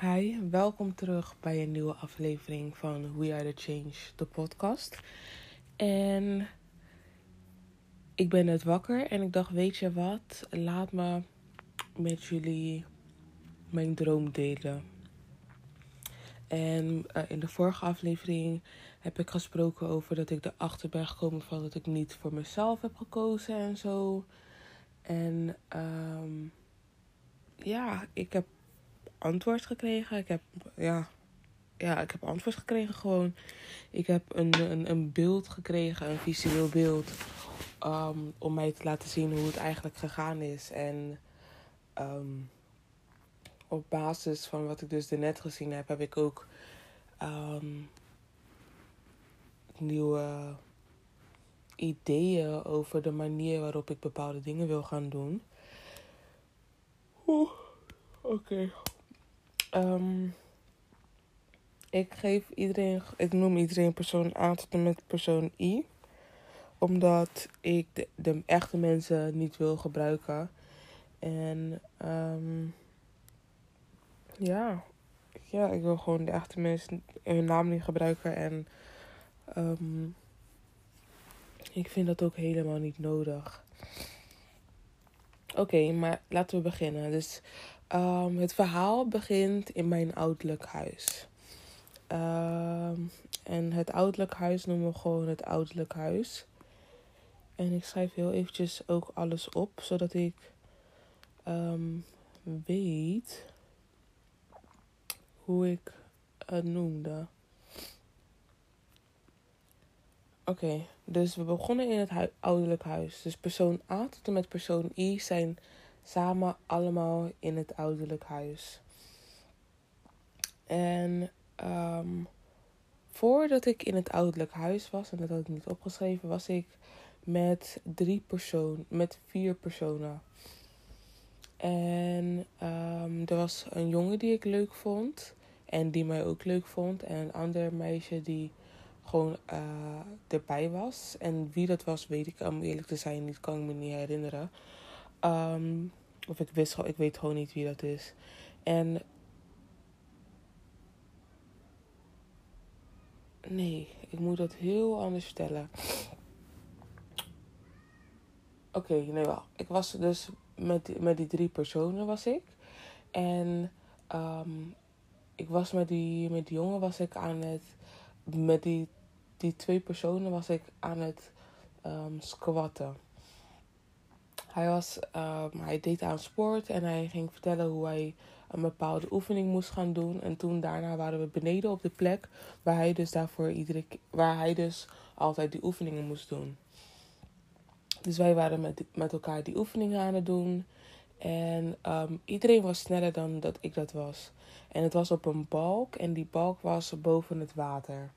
Hi, welkom terug bij een nieuwe aflevering van We Are The Change, de podcast. En ik ben net wakker en ik dacht, weet je wat, laat me met jullie mijn droom delen. En uh, in de vorige aflevering heb ik gesproken over dat ik erachter ben gekomen van dat ik niet voor mezelf heb gekozen en zo. En um, ja, ik heb antwoord gekregen. Ik heb, ja, ja, ik heb antwoord gekregen gewoon. Ik heb een, een, een beeld gekregen, een visueel beeld. Um, om mij te laten zien hoe het eigenlijk gegaan is. En um, op basis van wat ik dus net gezien heb, heb ik ook um, nieuwe ideeën over de manier waarop ik bepaalde dingen wil gaan doen. Oké. Um, ik geef iedereen, ik noem iedereen persoon A tot en met persoon I. Omdat ik de, de echte mensen niet wil gebruiken. En um, ja, ja, ik wil gewoon de echte mensen hun naam niet gebruiken. En um, ik vind dat ook helemaal niet nodig. Oké, maar laten we beginnen. Dus Um, het verhaal begint in mijn ouderlijk huis. Um, en het ouderlijk huis noemen we gewoon het ouderlijk huis. En ik schrijf heel eventjes ook alles op, zodat ik um, weet hoe ik het noemde. Oké, dus we begonnen in het hu ouderlijk huis. Dus persoon A tot en met persoon I zijn samen allemaal in het ouderlijk huis. En um, voordat ik in het ouderlijk huis was, en dat had ik niet opgeschreven, was ik met drie personen, met vier personen. En um, er was een jongen die ik leuk vond. En die mij ook leuk vond. En een ander meisje die gewoon uh, erbij was. En wie dat was, weet ik om eerlijk te zijn niet. Kan ik me niet herinneren. Um, of ik wist gewoon, ik weet gewoon niet wie dat is. En. Nee, ik moet dat heel anders vertellen. Oké, nee wel. Ik was dus met, met die drie personen was ik. En um, ik was met die, met die jongen was ik aan het. Met die, die twee personen was ik aan het um, squatten. Hij, was, um, hij deed aan sport en hij ging vertellen hoe hij een bepaalde oefening moest gaan doen. En toen daarna waren we beneden op de plek waar hij dus daarvoor iedere waar hij dus altijd die oefeningen moest doen. Dus wij waren met, met elkaar die oefeningen aan het doen. En um, iedereen was sneller dan dat ik dat was. En het was op een balk en die balk was boven het water.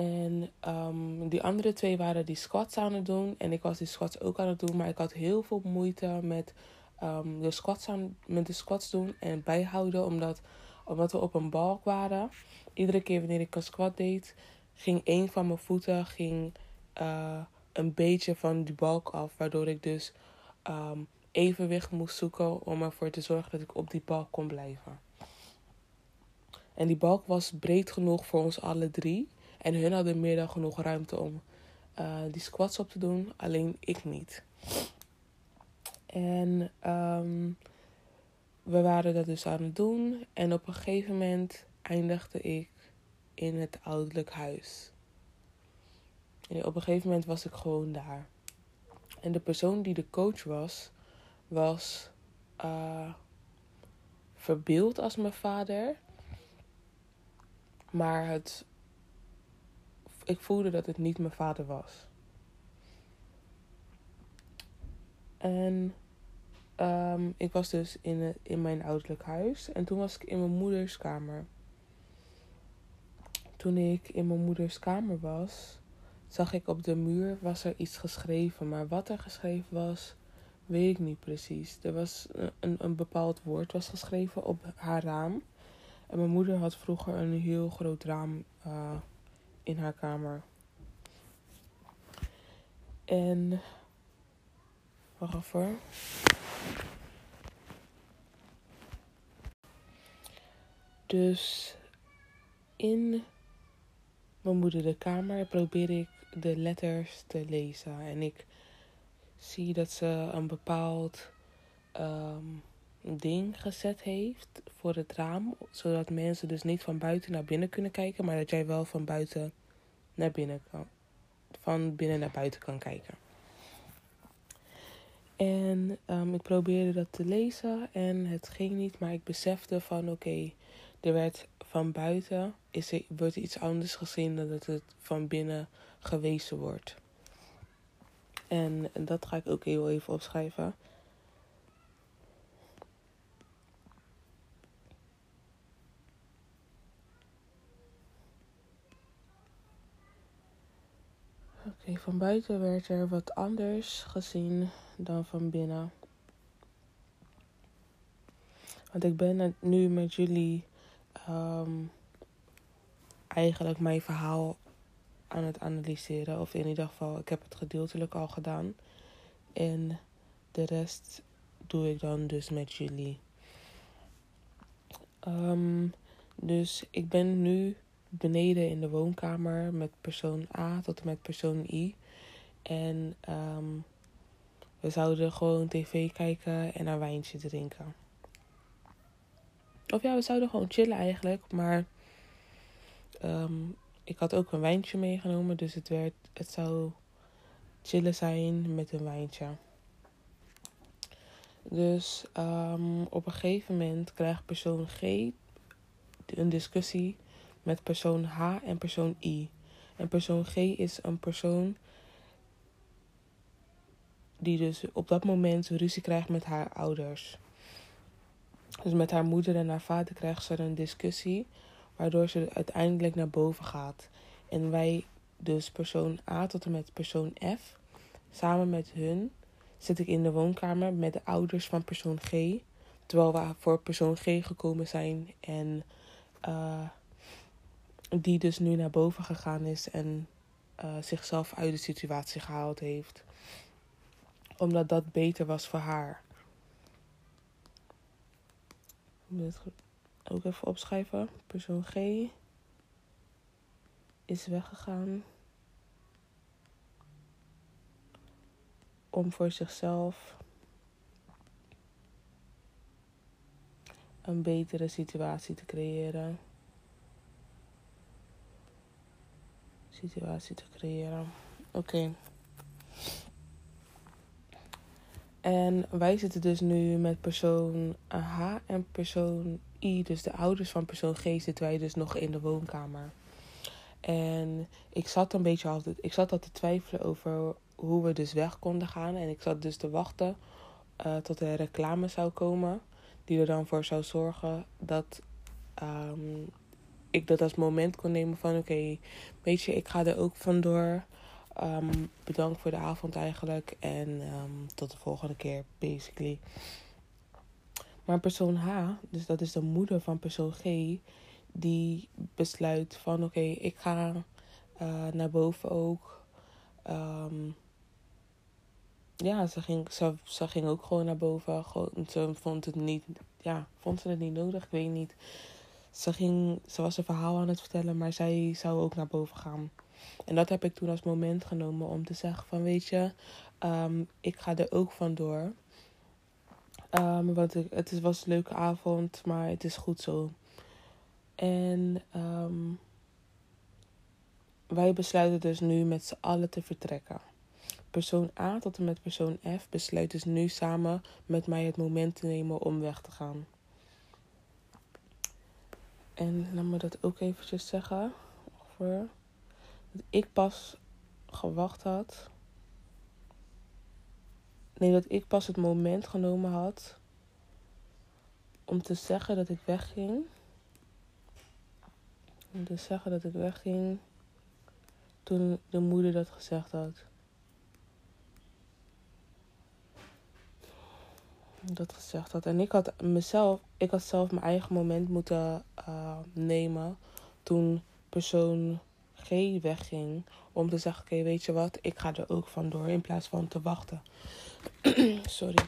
En um, die andere twee waren die squats aan het doen. En ik was die squats ook aan het doen. Maar ik had heel veel moeite met, um, de, squats aan, met de squats doen en bijhouden. Omdat, omdat we op een balk waren. Iedere keer wanneer ik een squat deed, ging een van mijn voeten ging, uh, een beetje van die balk af. Waardoor ik dus um, evenwicht moest zoeken om ervoor te zorgen dat ik op die balk kon blijven. En die balk was breed genoeg voor ons alle drie. En hun hadden meer dan genoeg ruimte om uh, die squats op te doen, alleen ik niet. En um, we waren dat dus aan het doen. En op een gegeven moment eindigde ik in het ouderlijk huis. En op een gegeven moment was ik gewoon daar. En de persoon die de coach was, was uh, verbeeld als mijn vader. Maar het ik voelde dat het niet mijn vader was. En um, ik was dus in, het, in mijn ouderlijk huis. En toen was ik in mijn moeders kamer. Toen ik in mijn moeders kamer was, zag ik op de muur was er iets geschreven. Maar wat er geschreven was, weet ik niet precies. Er was een, een bepaald woord was geschreven op haar raam. En mijn moeder had vroeger een heel groot raam uh, in haar kamer. En. Wacht even. Dus in mijn moeder de kamer probeer ik de letters te lezen. En ik zie dat ze een bepaald ehm, ding gezet heeft voor het raam. Zodat mensen dus niet van buiten naar binnen kunnen kijken. Maar dat jij wel van buiten naar binnen kan. Van binnen naar buiten kan kijken. En um, ik probeerde dat te lezen en het ging niet, maar ik besefte van oké, er werd van buiten is wordt iets anders gezien dan dat het van binnen gewezen wordt. En dat ga ik ook heel even opschrijven. Van buiten werd er wat anders gezien dan van binnen. Want ik ben nu met jullie um, eigenlijk mijn verhaal aan het analyseren. Of in ieder geval, ik heb het gedeeltelijk al gedaan. En de rest doe ik dan dus met jullie. Um, dus ik ben nu beneden in de woonkamer met persoon A tot en met persoon I. En um, we zouden gewoon tv kijken en een wijntje drinken. Of ja, we zouden gewoon chillen eigenlijk. Maar um, ik had ook een wijntje meegenomen. Dus het, werd, het zou chillen zijn met een wijntje. Dus um, op een gegeven moment krijgt persoon G een discussie met persoon H en persoon I. En persoon G is een persoon die dus op dat moment ruzie krijgt met haar ouders. Dus met haar moeder en haar vader krijgt ze een discussie, waardoor ze uiteindelijk naar boven gaat. En wij, dus persoon A tot en met persoon F, samen met hun zit ik in de woonkamer met de ouders van persoon G. Terwijl we voor persoon G gekomen zijn en uh, die dus nu naar boven gegaan is en uh, zichzelf uit de situatie gehaald heeft. Omdat dat beter was voor haar. Ik moet het ook even opschrijven. Persoon G is weggegaan om voor zichzelf een betere situatie te creëren. Situatie te creëren. Oké. En wij zitten dus nu met persoon H en persoon I, dus de ouders van persoon G, zitten wij dus nog in de woonkamer. En ik zat een beetje altijd, ik zat al te twijfelen over hoe we dus weg konden gaan. En ik zat dus te wachten uh, tot er reclame zou komen, die er dan voor zou zorgen dat um, ik dat als moment kon nemen van oké, weet je, ik ga er ook vandoor. Um, bedankt voor de avond eigenlijk. En um, tot de volgende keer, basically. Maar persoon H, dus dat is de moeder van persoon G, die besluit van oké, ik ga uh, naar boven ook. Um, ja, ze ging, ze, ze ging ook gewoon naar boven. Gewoon, ze vond het niet, ja, vond ze het niet nodig, ik weet niet. Ze, ging, ze was een verhaal aan het vertellen, maar zij zou ook naar boven gaan. En dat heb ik toen als moment genomen om te zeggen van weet je, um, ik ga er ook vandoor. Um, want het was een leuke avond, maar het is goed zo. En um, wij besluiten dus nu met z'n allen te vertrekken. Persoon A tot en met persoon F besluit dus nu samen met mij het moment te nemen om weg te gaan. En laat me dat ook eventjes zeggen. Over dat ik pas gewacht had. Nee, dat ik pas het moment genomen had om te zeggen dat ik wegging. Om te zeggen dat ik wegging toen de moeder dat gezegd had. Dat gezegd had. En ik had mezelf, ik had zelf mijn eigen moment moeten uh, nemen toen persoon G wegging. Om te zeggen, oké, weet je wat, ik ga er ook vandoor in plaats van te wachten. Sorry.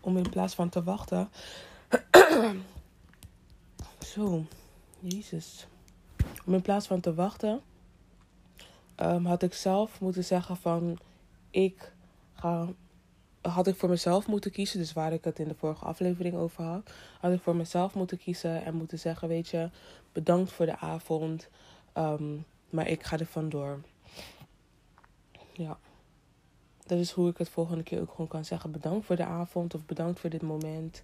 om in plaats van te wachten. Zo, Jezus. Om in plaats van te wachten, um, had ik zelf moeten zeggen van ik ga. Had ik voor mezelf moeten kiezen, dus waar ik het in de vorige aflevering over had, had ik voor mezelf moeten kiezen en moeten zeggen: Weet je, bedankt voor de avond, um, maar ik ga er vandoor. Ja dat is hoe ik het volgende keer ook gewoon kan zeggen. Bedankt voor de avond of bedankt voor dit moment.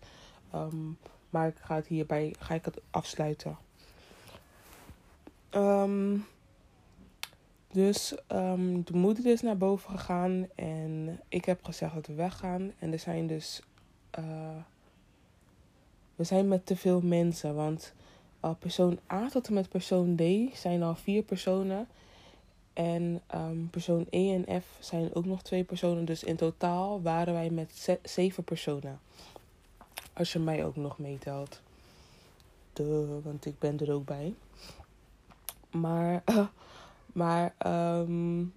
Ehm, maar ik ga het hierbij ga ik het afsluiten. Um, dus um, de moeder is naar boven gegaan en ik heb gezegd dat we weggaan. En er zijn dus. Uh, we zijn met te veel mensen. Want uh, persoon A tot en met persoon D zijn al vier personen. En um, persoon E en F zijn ook nog twee personen. Dus in totaal waren wij met zeven personen. Als je mij ook nog meetelt. De, want ik ben er ook bij. Maar, maar um,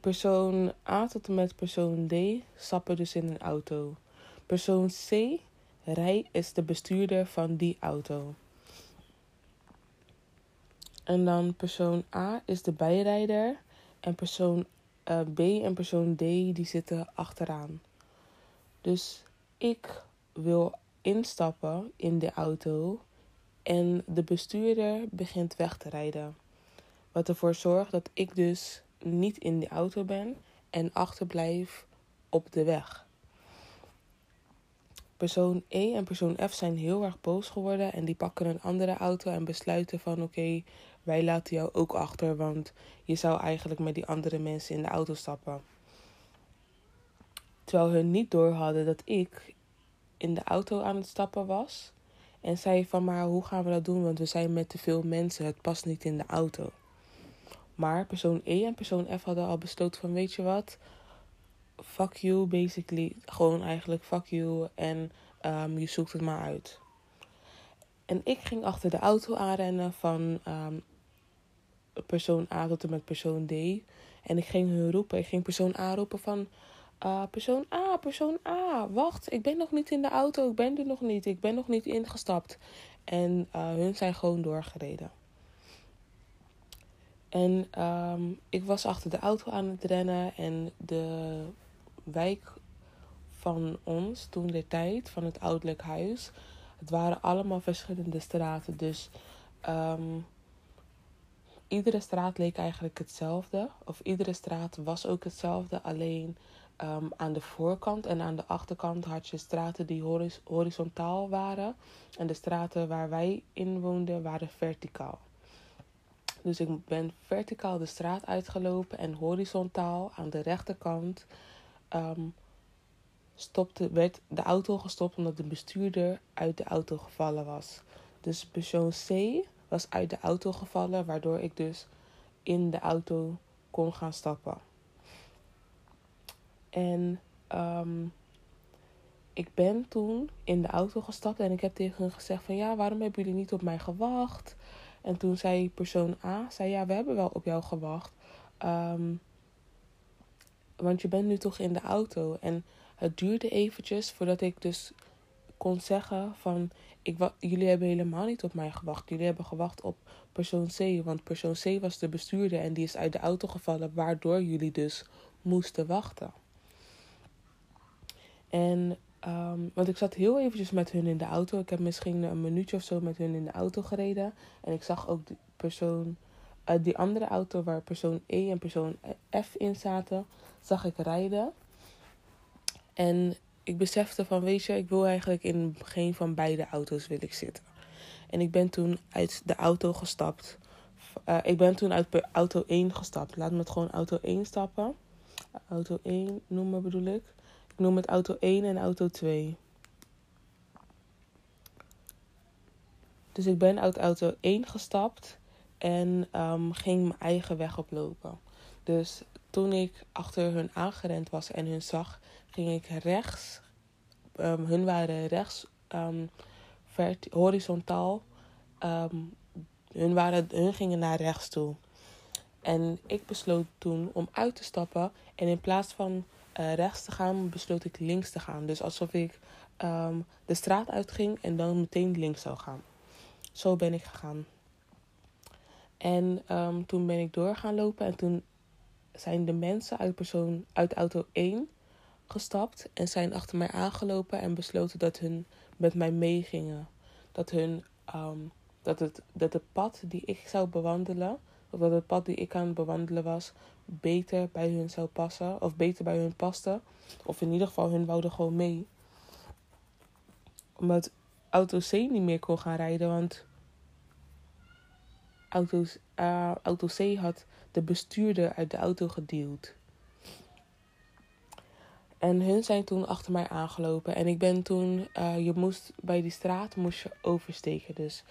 persoon A tot en met persoon D stappen dus in een auto. Persoon C rij is de bestuurder van die auto. En dan persoon A is de bijrijder. En persoon uh, B en persoon D die zitten achteraan. Dus ik wil instappen in de auto. En de bestuurder begint weg te rijden. Wat ervoor zorgt dat ik dus niet in de auto ben en achterblijf op de weg. Persoon E en persoon F zijn heel erg boos geworden en die pakken een andere auto en besluiten van oké, wij laten jou ook achter, want je zou eigenlijk met die andere mensen in de auto stappen. Terwijl hun niet door hadden dat ik in de auto aan het stappen was. En zei van maar hoe gaan we dat doen, want we zijn met te veel mensen, het past niet in de auto. Maar persoon E en persoon F hadden al besloten van weet je wat, fuck you basically, gewoon eigenlijk fuck you en um, je zoekt het maar uit. En ik ging achter de auto aanrennen van um, persoon A tot en met persoon D. En ik ging hun roepen. Ik ging persoon A roepen van... Uh, persoon A, persoon A, wacht, ik ben nog niet in de auto, ik ben er nog niet, ik ben nog niet ingestapt. En uh, hun zijn gewoon doorgereden. En um, ik was achter de auto aan het rennen en de wijk van ons, toen de tijd, van het ouderlijk huis, het waren allemaal verschillende straten. Dus um, iedere straat leek eigenlijk hetzelfde. Of iedere straat was ook hetzelfde. Alleen um, aan de voorkant en aan de achterkant had je straten die horizontaal waren. En de straten waar wij in woonden waren verticaal. Dus ik ben verticaal de straat uitgelopen en horizontaal aan de rechterkant um, stopte, werd de auto gestopt omdat de bestuurder uit de auto gevallen was. Dus persoon C was uit de auto gevallen, waardoor ik dus in de auto kon gaan stappen. En um, ik ben toen in de auto gestapt en ik heb tegen hun gezegd van ja, waarom hebben jullie niet op mij gewacht? En toen zei persoon A, zei ja, we hebben wel op jou gewacht. Um, want je bent nu toch in de auto. En het duurde eventjes voordat ik dus kon zeggen van ik jullie hebben helemaal niet op mij gewacht. Jullie hebben gewacht op persoon C. Want persoon C was de bestuurder en die is uit de auto gevallen, waardoor jullie dus moesten wachten. En, um, want ik zat heel eventjes met hun in de auto. Ik heb misschien een minuutje of zo met hun in de auto gereden. En ik zag ook die persoon, uh, die andere auto waar persoon E en persoon F in zaten, zag ik rijden. En ik besefte van, weet je, ik wil eigenlijk in geen van beide auto's wil ik zitten. En ik ben toen uit de auto gestapt. Uh, ik ben toen uit auto 1 gestapt. Laat me het gewoon auto 1 stappen. Auto 1 noemen bedoel ik. Noem het auto 1 en auto 2. Dus ik ben uit auto 1 gestapt en um, ging mijn eigen weg oplopen. Dus toen ik achter hun aangerend was en hun zag, ging ik rechts. Um, hun waren rechts um, horizontaal. Hun, waren, hun gingen naar rechts toe. En ik besloot toen om uit te stappen. En in plaats van uh, rechts te gaan, besloot ik links te gaan. Dus alsof ik um, de straat uitging en dan meteen links zou gaan. Zo ben ik gegaan. En um, toen ben ik door gaan lopen en toen zijn de mensen uit, persoon, uit auto 1 gestapt en zijn achter mij aangelopen en besloten dat hun met mij meegingen. Dat, hun, um, dat, het, dat het pad die ik zou bewandelen, of dat het pad die ik aan het bewandelen was, beter bij hun zou passen. Of beter bij hun paste. Of in ieder geval, hun wouden gewoon mee. Omdat auto C niet meer kon gaan rijden, want auto's, uh, auto C had de bestuurder uit de auto gedeeld. En hun zijn toen achter mij aangelopen. En ik ben toen, uh, je moest bij die straat moest je oversteken dus.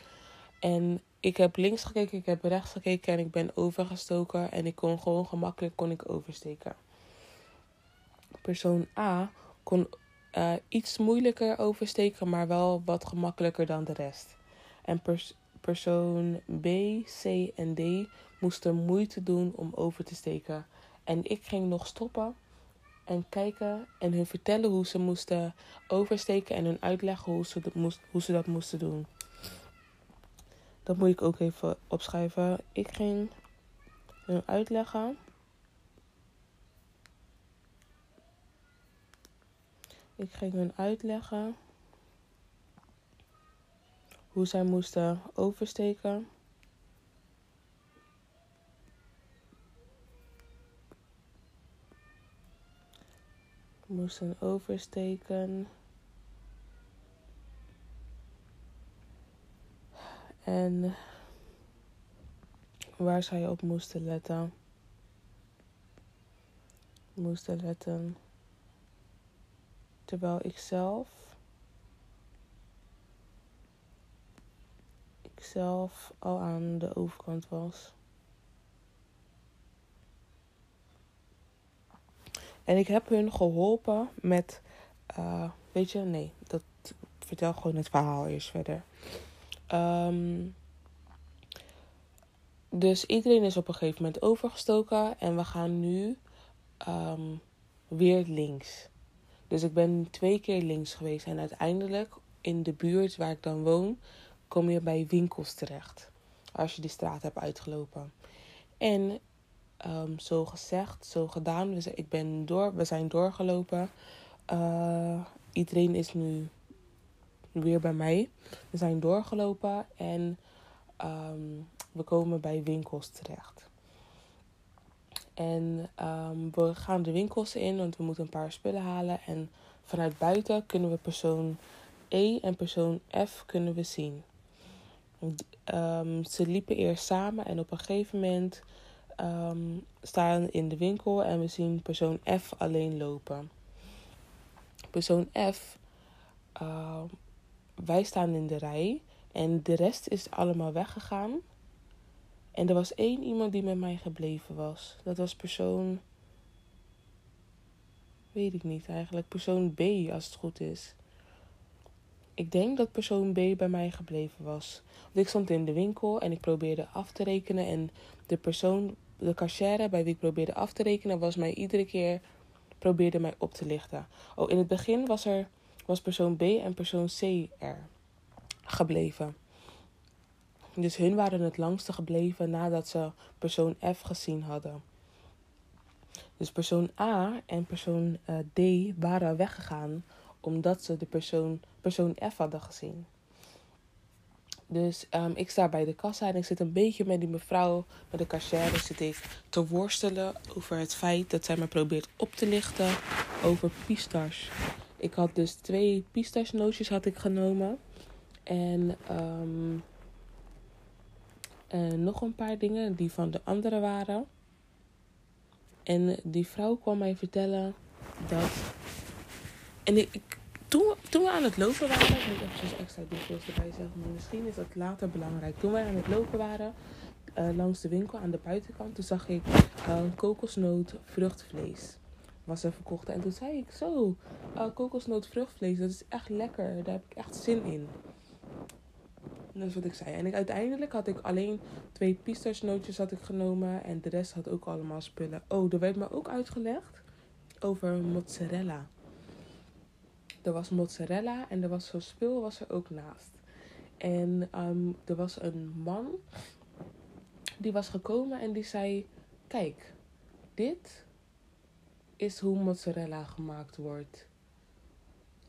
En ik heb links gekeken, ik heb rechts gekeken en ik ben overgestoken. En ik kon gewoon gemakkelijk kon ik oversteken. Persoon A kon uh, iets moeilijker oversteken, maar wel wat gemakkelijker dan de rest. En pers persoon B, C en D moesten moeite doen om over te steken. En ik ging nog stoppen en kijken en hun vertellen hoe ze moesten oversteken en hun uitleggen hoe ze moest, hoe ze dat moesten doen. Dat moet ik ook even opschrijven. Ik ging hun uitleggen. Ik ging hun uitleggen hoe zij moesten oversteken. Moesten oversteken. En waar zij op moesten letten. Moesten letten. Terwijl ik zelf. Ik zelf al aan de overkant was. En ik heb hun geholpen met. Uh, weet je, nee, dat vertel gewoon het verhaal eerst verder. Um, dus iedereen is op een gegeven moment overgestoken en we gaan nu um, weer links. Dus ik ben twee keer links geweest en uiteindelijk in de buurt waar ik dan woon, kom je bij winkels terecht. Als je die straat hebt uitgelopen. En um, zo gezegd, zo gedaan. Ik ben door, we zijn doorgelopen. Uh, iedereen is nu weer bij mij. We zijn doorgelopen en um, we komen bij winkels terecht. En um, we gaan de winkels in, want we moeten een paar spullen halen. En vanuit buiten kunnen we persoon E en persoon F kunnen we zien. Um, ze liepen eerst samen en op een gegeven moment staan in de winkel en we zien persoon F alleen lopen. Persoon F wij staan in de rij en de rest is allemaal weggegaan. En er was één iemand die met mij gebleven was. Dat was persoon. Weet ik niet eigenlijk. Persoon B, als het goed is. Ik denk dat persoon B bij mij gebleven was. Want ik stond in de winkel en ik probeerde af te rekenen. En de persoon, de cashier bij wie ik probeerde af te rekenen, was mij iedere keer probeerde mij op te lichten. Oh, in het begin was er was persoon B en persoon C er gebleven. Dus hun waren het langste gebleven nadat ze persoon F gezien hadden. Dus persoon A en persoon uh, D waren weggegaan omdat ze de persoon, persoon F hadden gezien. Dus um, ik sta bij de kassa en ik zit een beetje met die mevrouw, met de cashier, zit ik te worstelen over het feit dat zij me probeert op te lichten over pistache. Ik had dus twee pistachenootjes had ik genomen. En, um, en nog een paar dingen die van de andere waren. En die vrouw kwam mij vertellen dat. En ik, toen, toen we aan het lopen waren, ik moet even extra details erbij zeggen, maar misschien is dat later belangrijk. Toen wij aan het lopen waren, uh, langs de winkel aan de buitenkant, toen zag ik uh, kokosnoot vruchtvlees was er verkocht. En toen zei ik zo, uh, kokosnoot vruchtvlees, dat is echt lekker. Daar heb ik echt zin in. dat is wat ik zei. En ik, uiteindelijk had ik alleen twee pistachenootjes had ik genomen. En de rest had ook allemaal spullen. Oh, er werd me ook uitgelegd. over mozzarella. Er was mozzarella en er was zo'n spul was er ook naast. En ehm, er was een man die was gekomen en die zei: Kijk, dit is hoe mozzarella gemaakt wordt.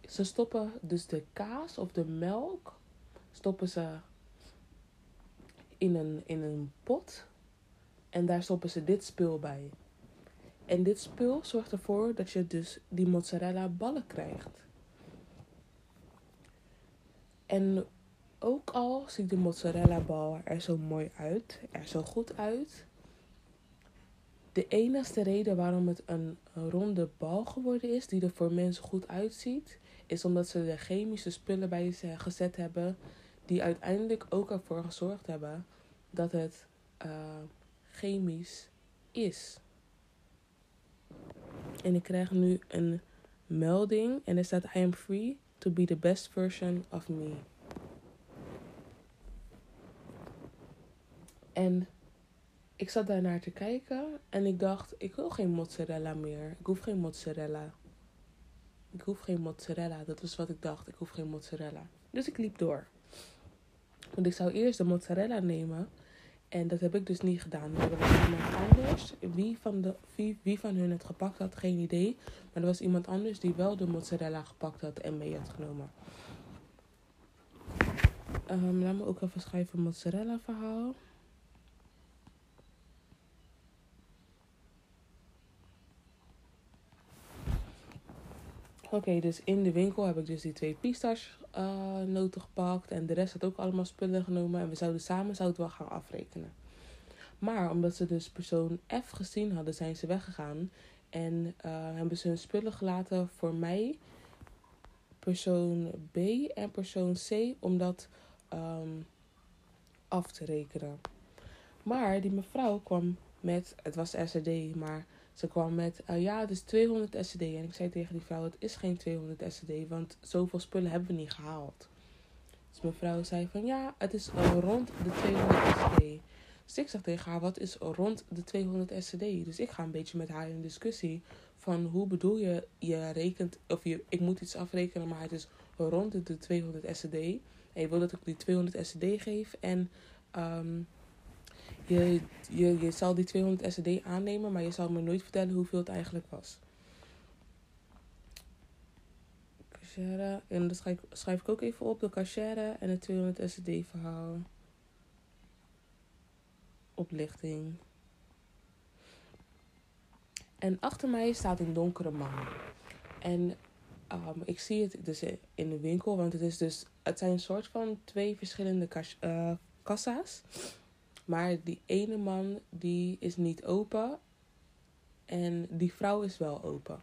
Ze stoppen dus de kaas of de melk stoppen ze in een, in een pot en daar stoppen ze dit spul bij. En dit spul zorgt ervoor dat je dus die mozzarella ballen krijgt. En ook al ziet de mozzarella bal er zo mooi uit, er zo goed uit. De enige reden waarom het een, ronde bal geworden is, die er voor mensen goed uitziet, is omdat ze de chemische spullen bij ze gezet hebben, die uiteindelijk ook ervoor gezorgd hebben dat het uh, chemisch is. En ik krijg nu een melding en er staat I am free to be the best version of me. En ik zat daarnaar te kijken en ik dacht, ik wil geen mozzarella meer. Ik hoef geen mozzarella. Ik hoef geen mozzarella. Dat was wat ik dacht. Ik hoef geen mozzarella. Dus ik liep door. Want ik zou eerst de mozzarella nemen. En dat heb ik dus niet gedaan. er was iemand anders. Wie van, de, wie, wie van hun het gepakt had, geen idee. Maar er was iemand anders die wel de mozzarella gepakt had en mee had genomen. Um, laat me ook even schrijven mozzarella verhaal. Oké, dus in de winkel heb ik dus die twee pistachenoten uh, gepakt. En de rest had ook allemaal spullen genomen. En we zouden samen zouden wel gaan afrekenen. Maar omdat ze dus persoon F gezien hadden, zijn ze weggegaan. En uh, hebben ze hun spullen gelaten voor mij, persoon B en persoon C, om dat um, af te rekenen. Maar die mevrouw kwam met, het was SRD, maar ze kwam met, uh, ja, het is 200 SCD. En ik zei tegen die vrouw, het is geen 200 SCD, want zoveel spullen hebben we niet gehaald. Dus mijn vrouw zei van, ja, het is rond de 200 SCD. Dus ik zeg tegen haar, wat is rond de 200 SCD? Dus ik ga een beetje met haar in discussie van, hoe bedoel je, je rekent, of je, ik moet iets afrekenen, maar het is rond de 200 SCD. En je wil dat ik die 200 SCD geef en... Um, je, je, je zal die 200 SCD aannemen, maar je zal me nooit vertellen hoeveel het eigenlijk was. Cachère. En dat schrijf, ik ook even op. De cachère en het 200 SCD verhaal. Oplichting. En achter mij staat een donkere man. En um, ik zie het dus in de winkel, want het is dus, het zijn een soort van twee verschillende uh, kassa's. Maar die ene man die is niet open. En die vrouw is wel open.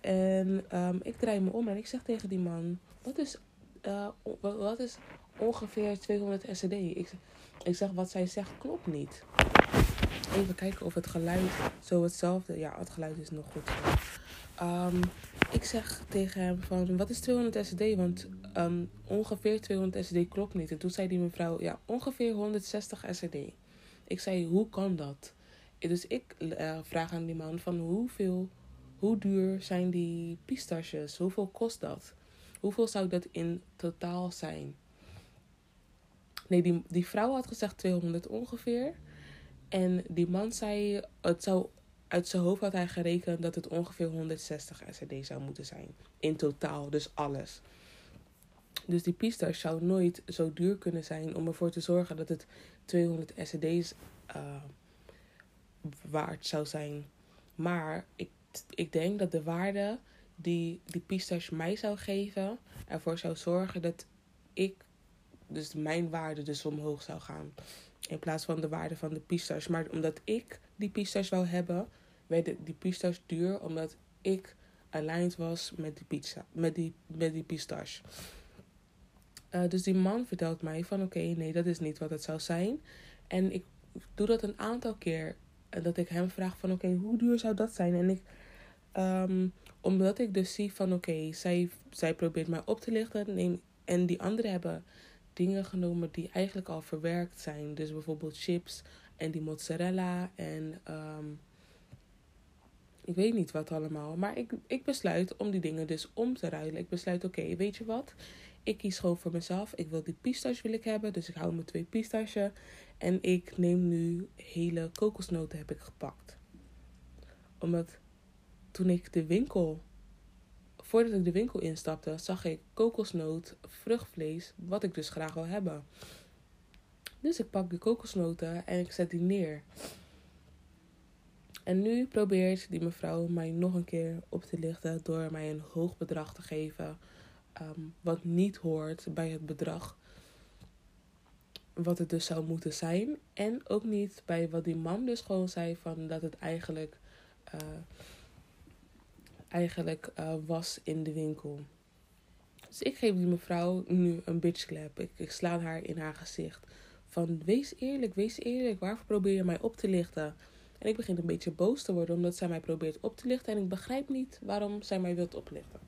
En um, ik draai me om en ik zeg tegen die man: Wat is, uh, wat is ongeveer 200 SCD? Ik, ik zeg: Wat zij zegt klopt niet. Even kijken of het geluid zo hetzelfde. Ja, het geluid is nog goed. Um, ik zeg tegen hem van, wat is 200 SCD? Want um, ongeveer 200 SCD klopt niet. En toen zei die mevrouw, ja, ongeveer 160 SCD. Ik zei, hoe kan dat? Dus ik uh, vraag aan die man van, hoeveel, hoe duur zijn die pistaches? Hoeveel kost dat? Hoeveel zou dat in totaal zijn? Nee, die, die vrouw had gezegd 200 ongeveer. En die man zei, het zou uit zijn hoofd had hij gerekend dat het ongeveer 160 SCD zou moeten zijn. In totaal, dus alles. Dus die pistache zou nooit zo duur kunnen zijn om ervoor te zorgen dat het 200 SCD's uh, waard zou zijn. Maar ik, ik denk dat de waarde die die pistache mij zou geven, ervoor zou zorgen dat ik, dus mijn waarde dus omhoog zou gaan. In plaats van de waarde van de pistache. Maar omdat ik die pistache wou hebben, werd die pistache duur omdat ik aligned was met die pizza, met die, met die pistache. Uh, dus die man vertelt mij van oké, nee, dat is niet wat het zou zijn. En ik doe dat een aantal keer. En dat ik hem vraag van oké, hoe duur zou dat zijn? En ik, um, omdat ik dus zie van oké, zij, zij probeert mij op te lichten. En die anderen hebben dingen genomen die eigenlijk al verwerkt zijn. Dus bijvoorbeeld chips en die mozzarella en um, Ik weet niet wat allemaal. Maar ik, ik besluit om die dingen dus om te ruilen. Ik besluit, oké, weet je wat? Ik kies gewoon voor mezelf. Ik wil die pistache wil ik hebben. Dus ik hou mijn twee pistaches. En ik neem nu hele kokosnoten heb ik gepakt. Omdat toen ik de winkel... Voordat ik de winkel instapte, zag ik kokosnoot, vruchtvlees, wat ik dus graag wil hebben. Dus ik pak de kokosnoten en ik zet die neer. En nu probeert die mevrouw mij nog een keer op te lichten door mij een hoog bedrag te geven. Ehm, wat niet hoort bij het bedrag wat het dus zou moeten zijn. En ook niet bij wat die man dus gewoon zei van dat het eigenlijk, uh, eigenlijk uh, was in de winkel. Dus ik geef die mevrouw nu een bitch clap. Ik, ik sla haar in haar gezicht. Van wees eerlijk, wees eerlijk. Waarvoor probeer je mij op te lichten? En ik begin een beetje boos te worden omdat zij mij probeert op te lichten. En ik begrijp niet waarom zij mij wilt oplichten.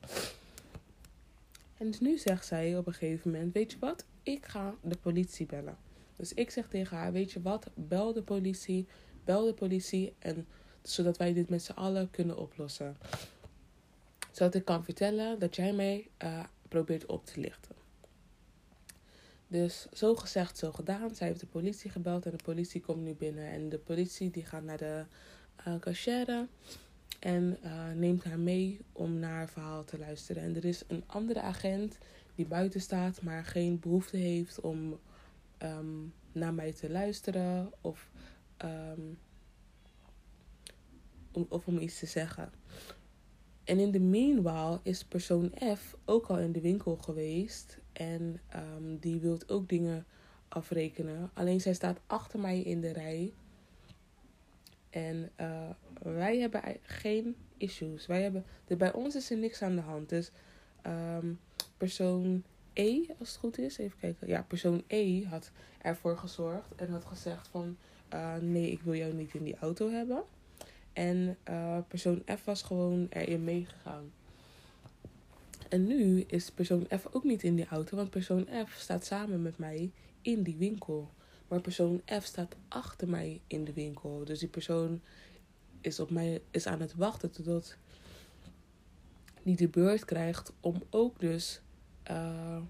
En dus nu zegt zij op een gegeven moment: Weet je wat? Ik ga de politie bellen. Dus ik zeg tegen haar: Weet je wat? Bel de politie. Bel de politie. En zodat wij dit met z'n allen kunnen oplossen. Zodat ik kan vertellen dat jij mij uh, probeert op te lichten. Dus zo gezegd, zo gedaan. Zij heeft de politie gebeld en de politie komt nu binnen. En de politie die gaat naar de uh, en uh, neemt haar mee om naar haar verhaal te luisteren. En er is een andere agent die buiten staat, maar geen behoefte heeft om um, naar mij te luisteren of, um, om, of om iets te zeggen. En in de meanwhile is persoon F ook al in de winkel geweest en um, die wil ook dingen afrekenen. Alleen zij staat achter mij in de rij. En uh, wij hebben geen issues. Wij hebben, dus bij ons is er niks aan de hand. Dus um, persoon E, als het goed is, even kijken. Ja, persoon E had ervoor gezorgd en had gezegd van... Uh, nee, ik wil jou niet in die auto hebben. En uh, persoon F was gewoon erin meegegaan. En nu is persoon F ook niet in die auto, want persoon F staat samen met mij in die winkel. Maar persoon F staat achter mij in de winkel. Dus die persoon is, op mij, is aan het wachten totdat die de beurt krijgt om ook dus uh,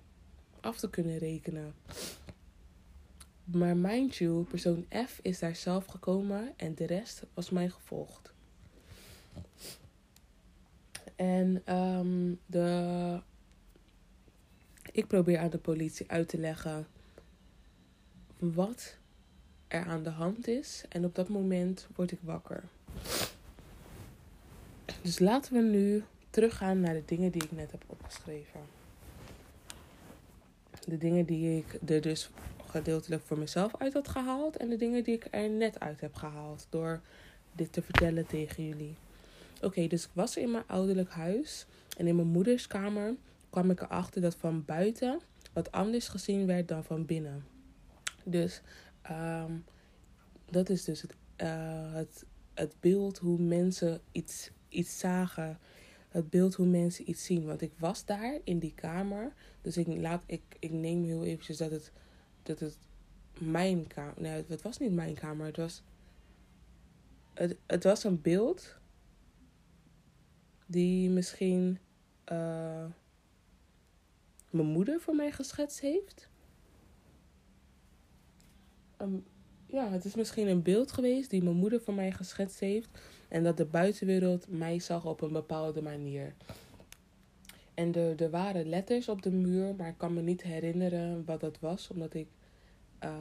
af te kunnen rekenen. Maar mind you, persoon F is daar zelf gekomen en de rest was mij gevolgd. En um, de... ik probeer aan de politie uit te leggen wat er aan de hand is. En op dat moment word ik wakker. Dus laten we nu teruggaan naar de dingen die ik net heb opgeschreven. De dingen die ik er dus gedeeltelijk voor mezelf uit had gehaald. En de dingen die ik er net uit heb gehaald. Door dit te vertellen tegen jullie. Oké, dus ik was in mijn ouderlijk huis. En in mijn moeders kamer kwam ik erachter dat van buiten wat anders gezien werd dan van binnen. Dus um, dat is dus het, uh, het, het beeld hoe mensen iets, iets zagen. Het beeld hoe mensen iets zien. Want ik was daar in die kamer. Dus ik, laat, ik, ik neem heel eventjes dat het, dat het mijn kamer... Nee, het was niet mijn kamer. Het was, het, het was een beeld die misschien uh, mijn moeder voor mij geschetst heeft. Um, ja, het is misschien een beeld geweest die mijn moeder voor mij geschetst heeft. En dat de buitenwereld mij zag op een bepaalde manier. En er, er waren letters op de muur, maar ik kan me niet herinneren wat dat was. Omdat ik uh,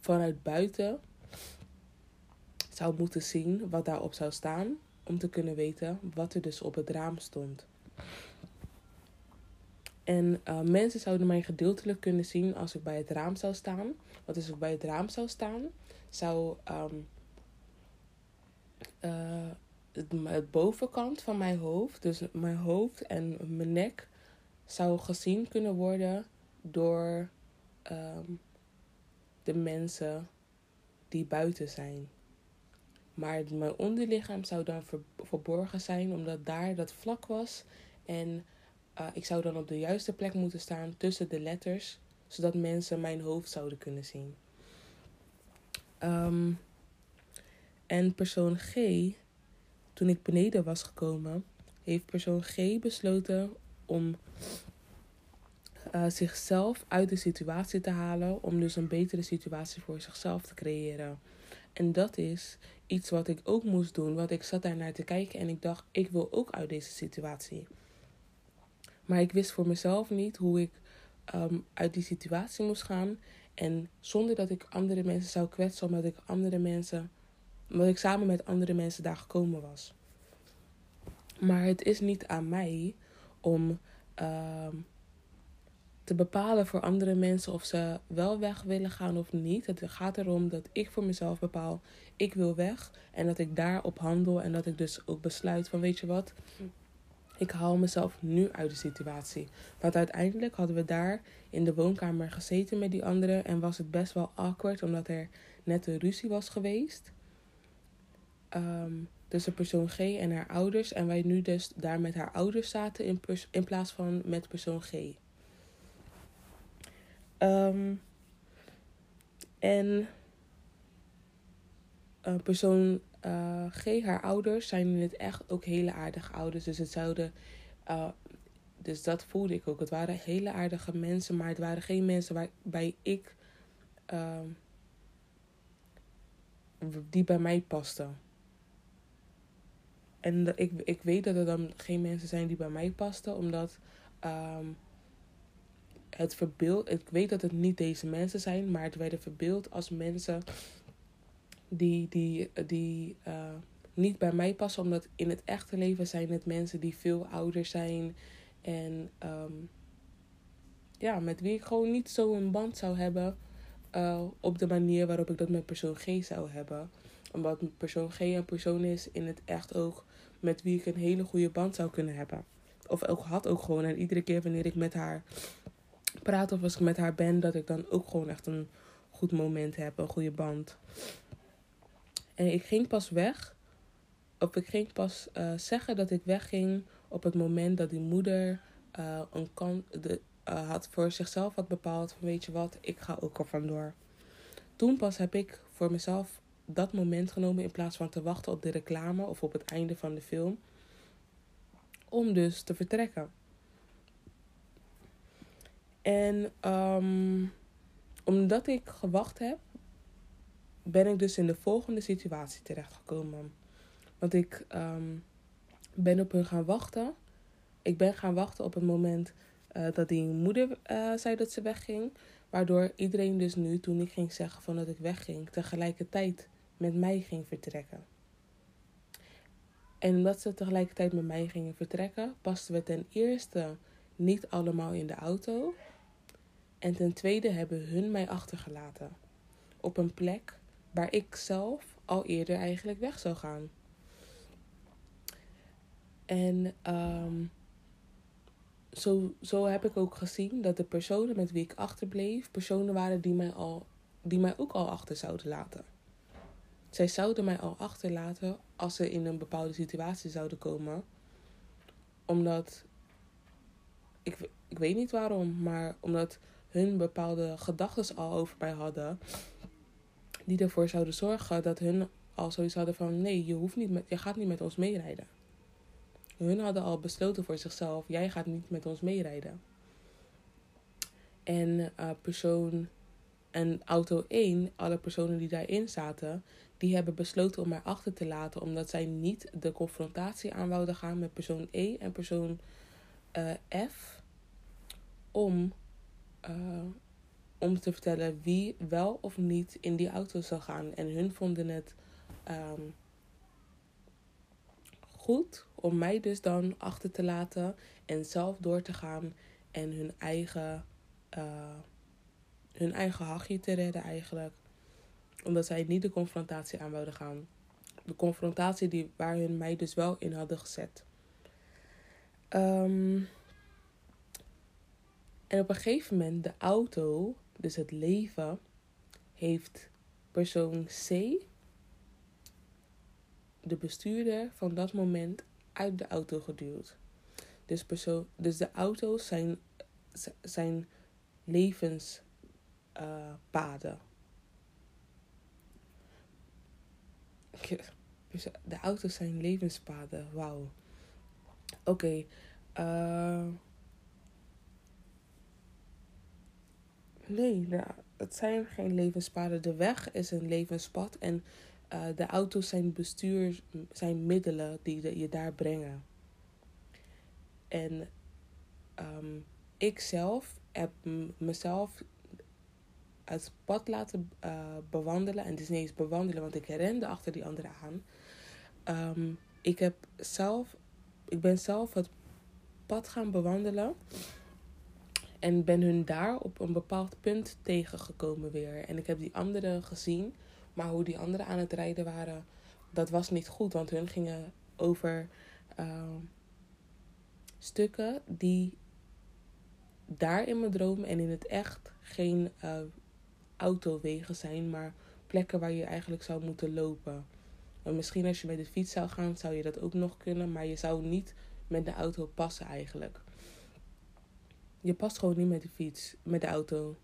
vanuit buiten zou moeten zien wat daarop zou staan om te kunnen weten wat er dus op het raam stond. En uh, mensen zouden mij gedeeltelijk kunnen zien als ik bij het raam zou staan. Want als ik bij het raam zou staan, zou um, uh, het, bovenkant van mijn hoofd, dus mijn hoofd en mijn nek, zou gezien kunnen worden door um, de mensen die buiten zijn. Maar mijn onderlichaam zou dan verborgen zijn, omdat daar dat vlak was. En uh, ik zou dan op de juiste plek moeten staan tussen de letters, zodat mensen mijn hoofd zouden kunnen zien. Um, en persoon G, toen ik beneden was gekomen, heeft persoon G besloten om uh, zichzelf uit de situatie te halen. Om dus een betere situatie voor zichzelf te creëren. En dat is iets wat ik ook moest doen. Want ik zat daar naar te kijken en ik dacht, ik wil ook uit deze situatie. Maar ik wist voor mezelf niet hoe ik um, uit die situatie moest gaan. En zonder dat ik andere mensen zou kwetsen, omdat ik andere mensen. Omdat ik samen met andere mensen daar gekomen was. Maar het is niet aan mij om um, te bepalen voor andere mensen of ze wel weg willen gaan of niet. Het gaat erom dat ik voor mezelf bepaal, ik wil weg. En dat ik daarop handel en dat ik dus ook besluit van weet je wat, ik haal mezelf nu uit de situatie. Want uiteindelijk hadden we daar in de woonkamer gezeten met die anderen en was het best wel awkward omdat er net een ruzie was geweest. Um, tussen persoon G en haar ouders. En wij nu dus daar met haar ouders zaten in, in plaats van met persoon G. Um, en uh, persoon uh, G, haar ouders, zijn in het echt ook hele aardige ouders. Dus het zouden. Uh, dus dat voelde ik ook. Het waren hele aardige mensen, maar het waren geen mensen waarbij ik. Uh, die bij mij pasten. En ik, ik weet dat er dan geen mensen zijn die bij mij pasten, omdat. Um, het verbeeld. Ik weet dat het niet deze mensen zijn, maar het werden verbeeld als mensen die, die, die uh, niet bij mij passen. Omdat in het echte leven zijn het mensen die veel ouder zijn. En um, ja, met wie ik gewoon niet zo een band zou hebben. Uh, op de manier waarop ik dat met persoon G zou hebben. Omdat persoon G een persoon is in het echt ook met wie ik een hele goede band zou kunnen hebben. Of ook had ook gewoon. En iedere keer wanneer ik met haar praat of als ik met haar ben, dat ik dan ook gewoon echt een goed moment heb, een goede band. En ik ging pas weg, of ik ging pas uh, zeggen dat ik wegging op het moment dat die moeder uh, een kant de, uh, had voor zichzelf had bepaald van weet je wat, ik ga ook er vandoor. Toen pas heb ik voor mezelf dat moment genomen in plaats van te wachten op de reclame of op het einde van de film. Om dus te vertrekken. En um, omdat ik gewacht heb, ben ik dus in de volgende situatie terechtgekomen. Want ik um, ben op hun gaan wachten. Ik ben gaan wachten op het moment uh, dat die moeder uh, zei dat ze wegging. Waardoor iedereen dus nu, toen ik ging zeggen van dat ik wegging, tegelijkertijd met mij ging vertrekken. En omdat ze tegelijkertijd met mij gingen vertrekken, pasten we ten eerste niet allemaal in de auto. En ten tweede hebben hun mij achtergelaten. Op een plek waar ik zelf al eerder eigenlijk weg zou gaan. En um, zo, zo heb ik ook gezien dat de personen met wie ik achterbleef, personen waren die mij, al, die mij ook al achter zouden laten. Zij zouden mij al achterlaten als ze in een bepaalde situatie zouden komen. Omdat, ik, ik weet niet waarom, maar omdat hun bepaalde gedachten al over mij hadden. Die ervoor zouden zorgen dat hun al zoiets hadden van nee, je, hoeft niet met, je gaat niet met ons meerijden. Hun hadden al besloten voor zichzelf, jij gaat niet met ons meerijden. En uh, persoon en auto 1, alle personen die daarin zaten, die hebben besloten om mij achter te laten, omdat zij niet de confrontatie aan wouden gaan met persoon E en persoon uh, F. Om uh, om te vertellen wie wel of niet in die auto zou gaan. En hun vonden het um, goed om mij dus dan achter te laten en zelf door te gaan en hun eigen, uh, hun eigen hachje te redden eigenlijk. Omdat zij niet de confrontatie aan wilden gaan. De confrontatie die, waar hun mij dus wel in hadden gezet. Um, en op een gegeven moment, de auto, dus het leven, heeft persoon C, de bestuurder van dat moment, uit de auto geduwd. Dus, persoon, dus de auto's zijn, zijn levenspaden. De auto's zijn levenspaden. Wauw. Oké. eh nee, nou, het zijn geen levenspaden. De weg is een levenspad. En uh, de auto's zijn bestuur, zijn middelen die je daar brengen. En um, ik zelf heb mezelf het pad laten uh, bewandelen. En het is niet eens bewandelen, want ik rende achter die anderen aan. Um, ik heb zelf, ik ben zelf het pad gaan bewandelen. En ben hun daar op een bepaald punt tegengekomen weer. En ik heb die anderen gezien. Maar hoe die anderen aan het rijden waren, dat was niet goed. Want hun gingen over uh, stukken die daar in mijn droom en in het echt geen uh, autowegen zijn, maar plekken waar je eigenlijk zou moeten lopen. En misschien als je met de fiets zou gaan, zou je dat ook nog kunnen, maar je zou niet met de auto passen eigenlijk. Je past gewoon niet met de fiets, met de auto.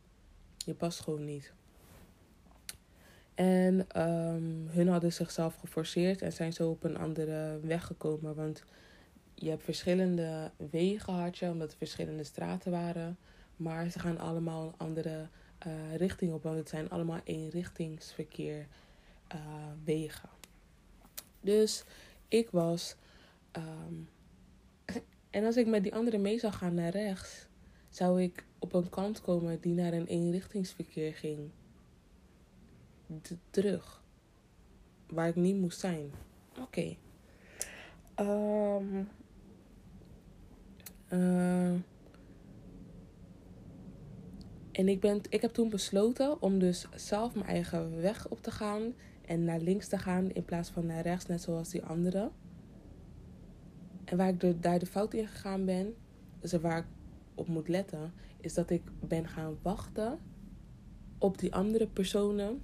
Je past gewoon niet. En um, hun hadden zichzelf geforceerd en zijn zo op een andere weg gekomen. Want je hebt verschillende wegen had je, omdat er verschillende straten waren. Maar ze gaan allemaal andere uh, richting op, want het zijn allemaal eenrichtingsverkeer uh, wegen. Dus ik was. Um, en als ik met die andere mee zou gaan naar rechts, zou ik op een kant komen die naar een eenrichtingsverkeer ging. Terug. Waar ik niet moest zijn. Oké. Okay. Um, uh, en ik, ben, ik heb toen besloten om dus zelf mijn eigen weg op te gaan en naar links te gaan in plaats van naar rechts, net zoals die anderen. En waar ik daar de fout in gegaan ben, dus waar ik op moet letten, is dat ik ben gaan wachten op die andere personen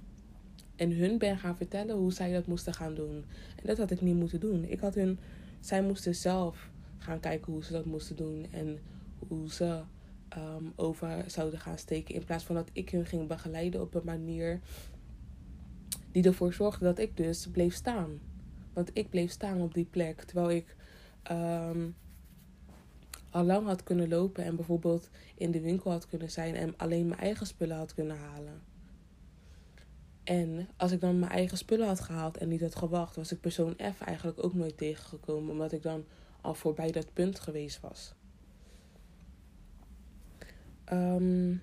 en hun ben gaan vertellen hoe zij dat moesten gaan doen. En dat had ik niet moeten doen. Ik had hun, zij moesten zelf gaan kijken hoe ze dat moesten doen en hoe ze um, over zouden gaan steken. In plaats van dat ik hun ging begeleiden op een manier die ervoor zorgde dat ik dus bleef staan. Want ik bleef staan op die plek terwijl ik um, al lang had kunnen lopen en bijvoorbeeld in de winkel had kunnen zijn en alleen mijn eigen spullen had kunnen halen. En als ik dan mijn eigen spullen had gehaald en niet had gewacht, was ik persoon F eigenlijk ook nooit tegengekomen, omdat ik dan al voorbij dat punt geweest was. Um,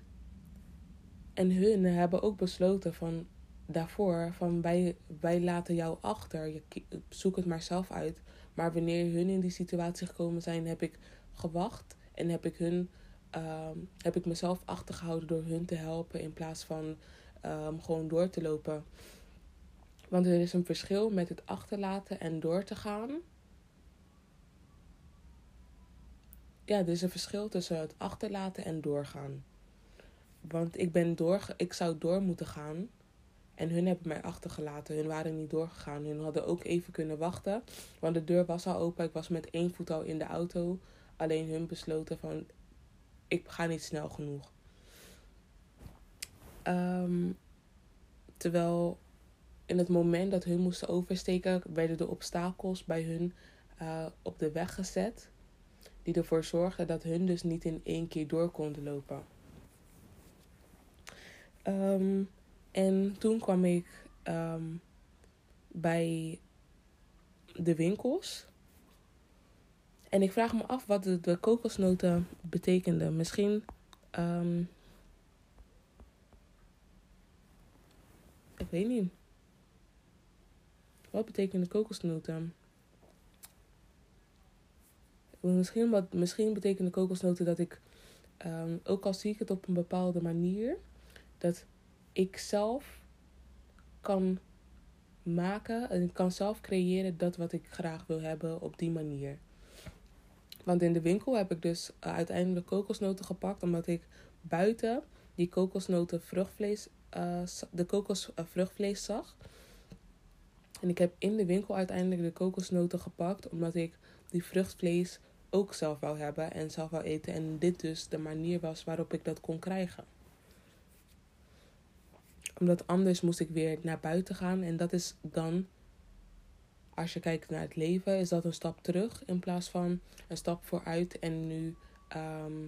en hun hebben ook besloten van daarvoor van wij, wij laten jou achter. Je, zoek het maar zelf uit. Maar wanneer hun in die situatie gekomen zijn, heb ik gewacht en heb ik hun um, heb ik mezelf achtergehouden door hun te helpen in plaats van um, gewoon door te lopen. Want er is een verschil met het achterlaten en door te gaan. Ja, er is een verschil tussen het achterlaten en doorgaan. Want ik ben door, ik zou door moeten gaan. En hun hebben mij achtergelaten. Hun waren niet doorgegaan. Hun hadden ook even kunnen wachten. Want de deur was al open. Ik was met één voet al in de auto. Alleen hun besloten van ik ga niet snel genoeg. Um, terwijl in het moment dat hun moesten oversteken, werden de obstakels bij hun uh, op de weg gezet die ervoor zorgden dat hun dus niet in één keer door konden lopen. Um, en toen kwam ik um, bij de winkels. En ik vraag me af wat de, kokosnoten betekenden. Misschien. Um, ik weet niet. Wat betekenen kokosnoten? Misschien, wat, misschien de kokosnoten dat ik, um, ook al zie ik het op een bepaalde manier, dat ik zelf kan maken en kan zelf creëren dat wat ik graag wil hebben op die manier. Want in de winkel heb ik dus uh, uiteindelijk kokosnoten gepakt, omdat ik buiten die kokosnoten vruchtvlees, uh, de kokosvruchtvlees uh, zag. En ik heb in de winkel uiteindelijk de kokosnoten gepakt, omdat ik die vruchtvlees ook zelf wou hebben en zelf wou eten. En dit dus de manier was waarop ik dat kon krijgen. Omdat anders moest ik weer naar buiten gaan. En dat is dan als je kijkt naar het leven, is dat een stap terug in plaats van een stap vooruit. En nu, ehm,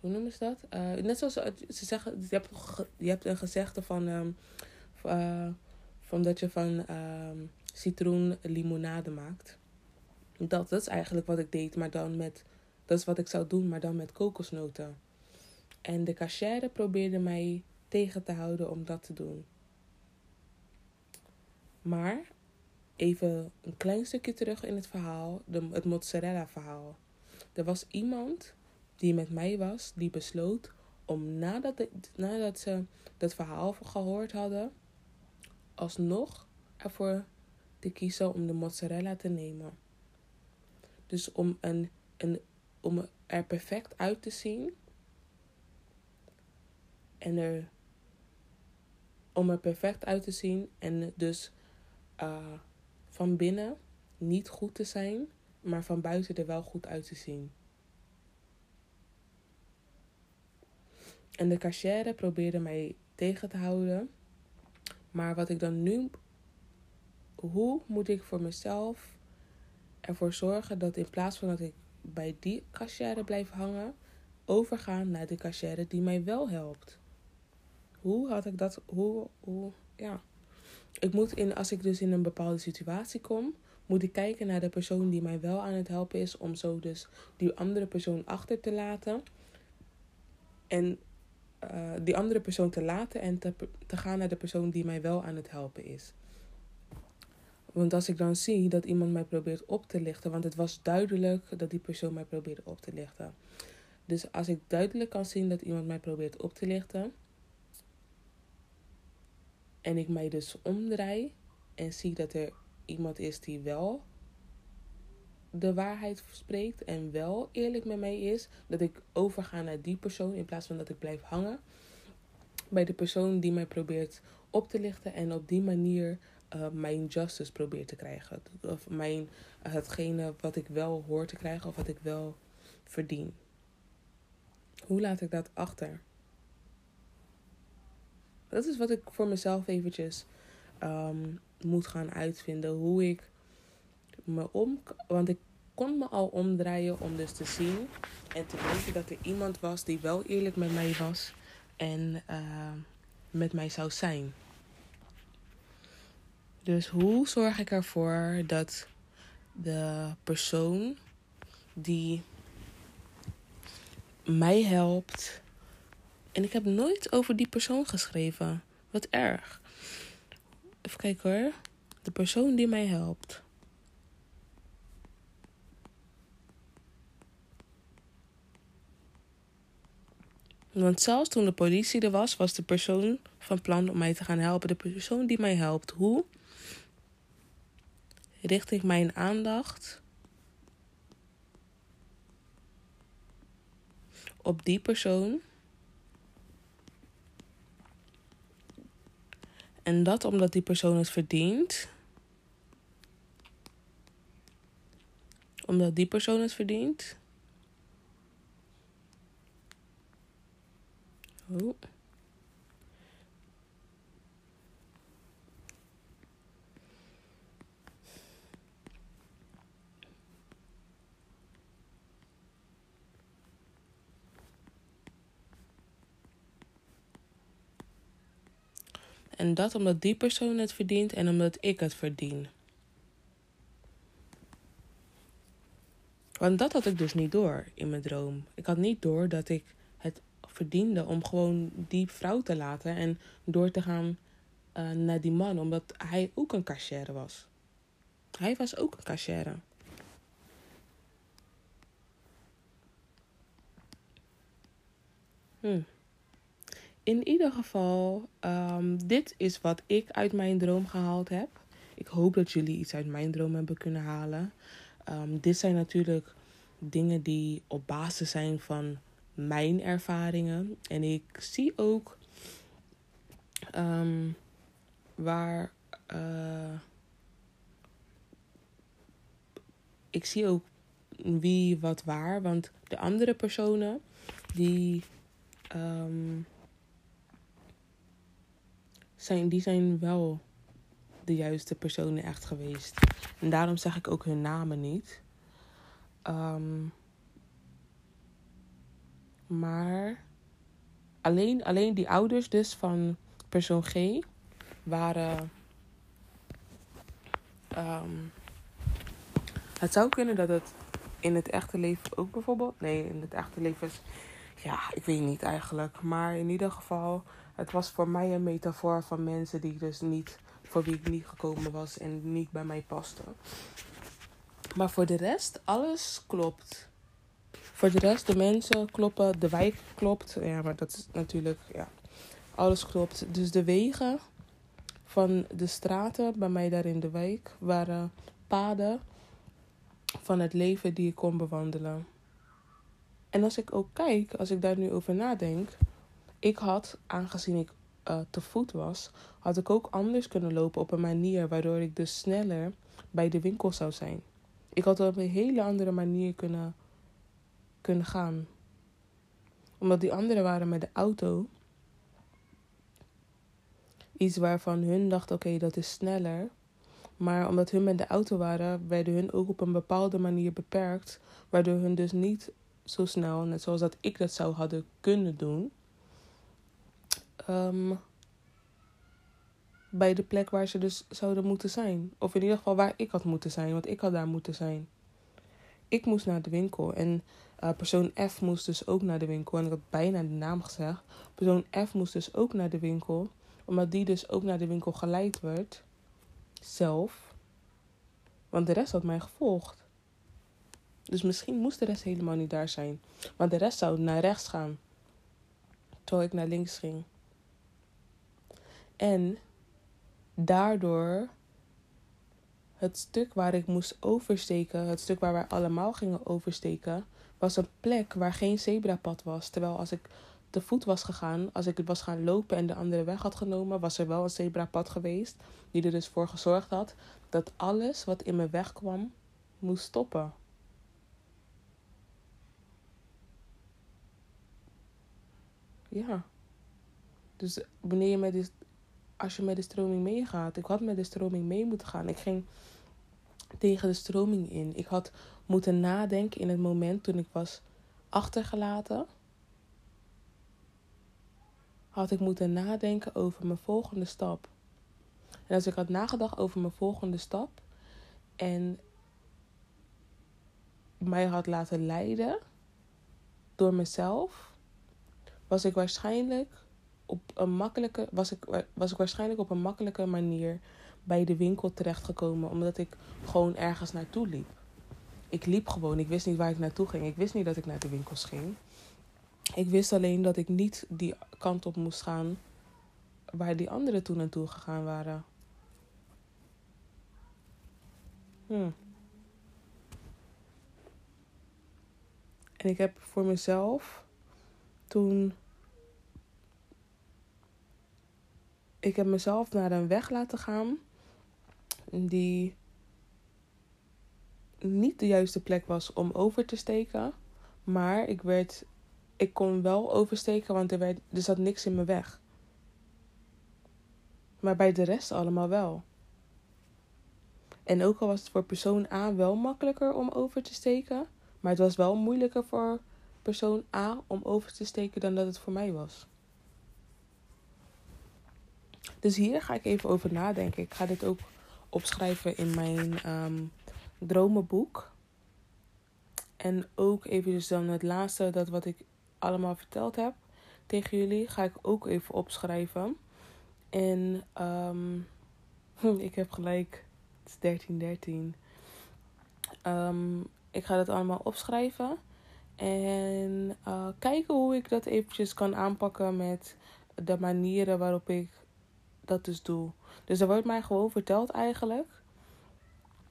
hoe noemen ze dat? Uh, net zoals ze zeggen, je hebt, je hebt een gezegde van, um, uh, van dat je van um, citroen limonade maakt. Dat, dat is eigenlijk wat ik deed, maar dan met, dat is wat ik zou doen, maar dan met kokosnoten. En de cachère probeerde mij tegen te houden om dat te doen. Maar even een klein stukje terug in het verhaal, de, het mozzarella verhaal. Er was iemand die met mij was, die besloot om nadat, de, nadat ze dat verhaal gehoord hadden, alsnog ervoor te kiezen om de mozzarella te nemen. Dus om, een, een, om er perfect uit te zien en er om er perfect uit te zien en dus uh, van binnen niet goed te zijn, maar van buiten er wel goed uit te zien. En de cachère probeerde mij tegen te houden. Maar wat ik dan nu. Hoe moet ik voor mezelf ervoor zorgen dat in plaats van dat ik bij die cachère blijf hangen, overgaan naar de cachère die mij wel helpt? Hoe had ik dat. Hoe. hoe ja ik moet in, als ik dus in een bepaalde situatie kom, moet ik kijken naar de persoon die mij wel aan het helpen is, om zo dus die andere persoon achter te laten. En uh, die andere persoon te laten en te, te gaan naar de persoon die mij wel aan het helpen is. Want als ik dan zie dat iemand mij probeert op te lichten, want het was duidelijk dat die persoon mij probeerde op te lichten. Dus als ik duidelijk kan zien dat iemand mij probeert op te lichten, en ik mij dus omdraai en zie dat er iemand is die wel de waarheid spreekt en wel eerlijk met mij is, dat ik overga naar die persoon in plaats van dat ik blijf hangen bij de persoon die mij probeert op te lichten en op die manier uh, mijn justice probeert te krijgen. Of mijn, hetgene wat ik wel hoor te krijgen of wat ik wel verdien. Hoe laat ik dat achter? Dat is wat ik voor mezelf eventjes um, moet gaan uitvinden. Hoe ik me om... Want ik kon me al omdraaien om dus te zien en te weten dat er iemand was die wel eerlijk met mij was en uh, met mij zou zijn. Dus hoe zorg ik ervoor dat de persoon die mij helpt en ik heb nooit over die persoon geschreven. Wat erg. Even kijken hoor. De persoon die mij helpt. Want zelfs toen de politie er was, was de persoon van plan om mij te gaan helpen. De persoon die mij helpt. Hoe? Richt ik mijn aandacht op die persoon En dat omdat die persoon het verdient. Omdat die persoon het verdient. Oh. En dat omdat die persoon het verdient en omdat ik het verdien. Want dat had ik dus niet door in mijn droom. Ik had niet door dat ik het verdiende om gewoon die vrouw te laten en door te gaan uh, naar die man, omdat hij ook een cashier was. Hij was ook een cashier. Hmm. In ieder geval, um, dit is wat ik uit mijn droom gehaald heb. Ik hoop dat jullie iets uit mijn droom hebben kunnen halen. Um, dit zijn natuurlijk dingen die op basis zijn van mijn ervaringen. En ik zie ook um, waar. Uh, ik zie ook wie wat waar. Want de andere personen die. Zijn, die zijn wel de juiste personen echt geweest. En daarom zeg ik ook hun namen niet. Ehm, maar alleen, alleen die ouders dus van persoon G waren. Ehm, het zou kunnen dat het in het echte leven ook bijvoorbeeld. Nee, in het echte leven is. Ja, ik weet niet eigenlijk. Maar in ieder geval, het was voor mij een metafoor van mensen die dus niet. voor wie ik niet gekomen was en niet bij mij pasten. Maar voor de rest, alles klopt. Voor de rest, de mensen kloppen, de wijk klopt. Ja, maar dat is natuurlijk, ja, alles klopt. Dus de wegen van de straten bij mij daar in de wijk waren paden van het leven die ik kon bewandelen. En als ik ook kijk, als ik daar nu over nadenk, ik had, aangezien ik uh, te voet was, had ik ook anders kunnen lopen op een manier waardoor ik dus sneller bij de winkel zou zijn. Ik had op een hele andere manier kunnen, kunnen gaan. Omdat die anderen waren met de auto. Iets waarvan hun dachten, oké, dat is sneller. Maar omdat hun met de auto waren, werden hun ook op een bepaalde manier beperkt. Waardoor hun dus niet zo snel, net zoals dat ik dat zou hadden kunnen doen. Um, bij de plek waar ze dus zouden moeten zijn. Of in ieder geval waar ik had moeten zijn, want ik had daar moeten zijn. Ik moest naar de winkel en uh, persoon F moest dus ook naar de winkel. En ik had bijna de naam gezegd. Persoon F moest dus ook naar de winkel, omdat die dus ook naar de winkel geleid werd. Zelf. Want de rest had mij gevolgd. Dus misschien moest de rest helemaal niet daar zijn. Want de rest zou naar rechts gaan. Terwijl ik naar links ging. En daardoor het stuk waar ik moest oversteken, het stuk waar wij allemaal gingen oversteken, was een plek waar geen zebrapad was. Terwijl als ik te voet was gegaan, als ik was gaan lopen en de andere weg had genomen, was er wel een zebrapad geweest. Die er dus voor gezorgd had dat alles wat in mijn weg kwam, moest stoppen. Ja. Dus wanneer je met dit als je met de stroming meegaat. Ik had met de stroming mee moeten gaan. Ik ging tegen de stroming in. Ik had moeten nadenken in het moment toen ik was achtergelaten. Had ik moeten nadenken over mijn volgende stap. En als ik had nagedacht over mijn volgende stap en mij had laten leiden door mezelf, was ik waarschijnlijk op een makkelijke, was, ik, was ik waarschijnlijk op een makkelijke manier bij de winkel terechtgekomen. Omdat ik gewoon ergens naartoe liep. Ik liep gewoon. Ik wist niet waar ik naartoe ging. Ik wist niet dat ik naar de winkels ging. Ik wist alleen dat ik niet die kant op moest gaan waar die anderen toen naartoe gegaan waren. Hmm. En ik heb voor mezelf toen ik heb mezelf naar een weg laten gaan die niet de juiste plek was om over te steken. Maar ik werd. Ik kon wel oversteken, want er, er zat niks in mijn weg. Maar bij de rest allemaal wel. En ook al was het voor persoon A wel makkelijker om over te steken. Maar het was wel moeilijker voor persoon A om over te steken dan dat het voor mij was. Dus hier ga ik even over nadenken. Ik ga dit ook opschrijven in mijn um, dromenboek. En ook even dus dan het laatste, dat wat ik allemaal verteld heb tegen jullie, ga ik ook even opschrijven. En um, ik heb gelijk, het is 1313. Um, ik ga dat allemaal opschrijven. En uh, kijken hoe ik dat eventjes kan aanpakken met de manieren waarop ik dat dus doe. Dus er wordt mij gewoon verteld eigenlijk.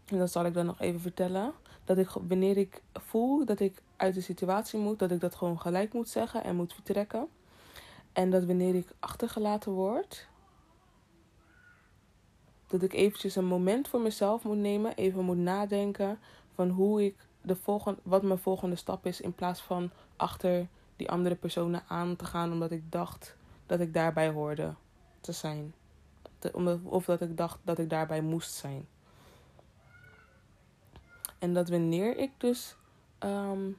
En dat zal ik dan nog even vertellen. Dat ik wanneer ik voel dat ik uit de situatie moet, dat ik dat gewoon gelijk moet zeggen en moet vertrekken. En dat wanneer ik achtergelaten word, dat ik eventjes een moment voor mezelf moet nemen, even moet nadenken van hoe ik de volgende, wat mijn volgende stap is, in plaats van achter die andere personen aan te gaan, omdat ik dacht dat ik daarbij hoorde te zijn. Of dat ik dacht dat ik daarbij moest zijn. En dat wanneer ik dus ehm,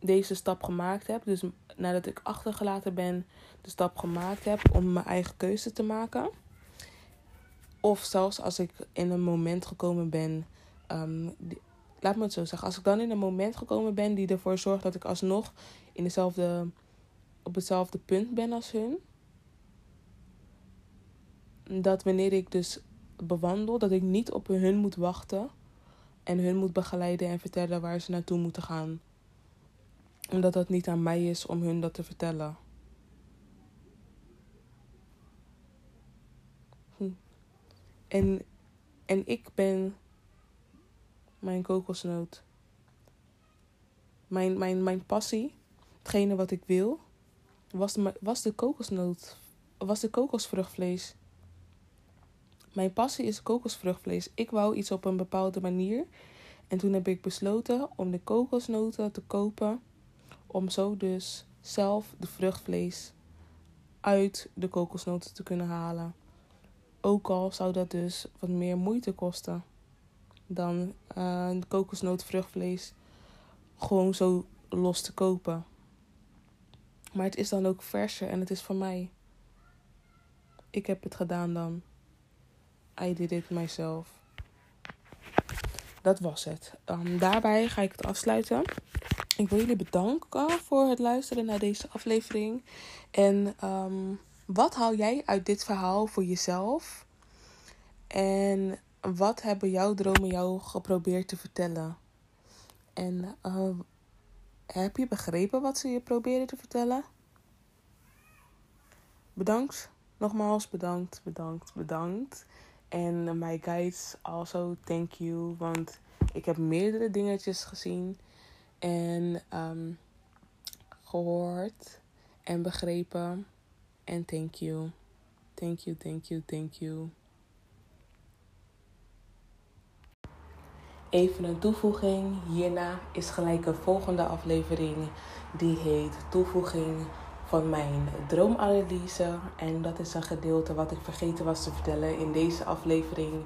deze stap gemaakt heb, dus nadat ik achtergelaten ben, de stap gemaakt heb om mijn eigen keuze te maken. Of zelfs als ik in een moment gekomen ben, ehm, laat me het zo zeggen, als ik dan in een moment gekomen ben die ervoor zorgt dat ik alsnog in dezelfde, op hetzelfde punt ben als hun. Dat wanneer ik dus bewandel, dat ik niet op hun moet wachten en hun moet begeleiden en vertellen waar ze naartoe moeten gaan. Omdat dat niet aan mij is om hun dat te vertellen. Hm. En, en ik ben mijn kokosnoot. Mijn, mijn, mijn passie, hetgene wat ik wil, was de, was de kokosnoot. Was de kokosvruchtvlees. Mijn passie is kokosvruchtvlees. Ik wou iets op een bepaalde manier. En toen heb ik besloten om de kokosnoten te kopen. Om zo dus zelf de vruchtvlees uit de kokosnoten te kunnen halen. Ook al zou dat dus wat meer moeite kosten dan uh, kokosnootvruchtvlees gewoon zo los te kopen. Maar het is dan ook verser en het is van mij. Ik heb het gedaan dan. I did it myself. Dat was het. Um, daarbij ga ik het afsluiten. Ik wil jullie bedanken voor het luisteren naar deze aflevering. En um, wat haal jij uit dit verhaal voor jezelf? En wat hebben jouw dromen jou geprobeerd te vertellen? En uh, heb je begrepen wat ze je proberen te vertellen? Bedankt. Nogmaals bedankt, bedankt, bedankt. En my guides also thank you. Want ik heb meerdere dingetjes gezien en um, gehoord en begrepen. En thank you. Thank you, thank you, thank you. Even een toevoeging. Hierna is gelijk een volgende aflevering. Die heet Toevoeging van mijn droomanalyse. En dat is een gedeelte wat ik vergeten was te vertellen in deze aflevering.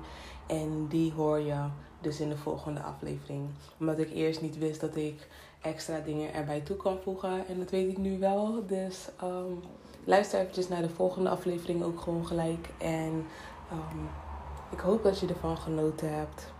En die hoor je dus in de volgende aflevering. Omdat ik eerst niet wist dat ik extra dingen erbij toe kan voegen. En dat weet ik nu wel. Dus um, luister eventjes naar de volgende aflevering ook gewoon gelijk. En um, ik hoop dat je ervan genoten hebt.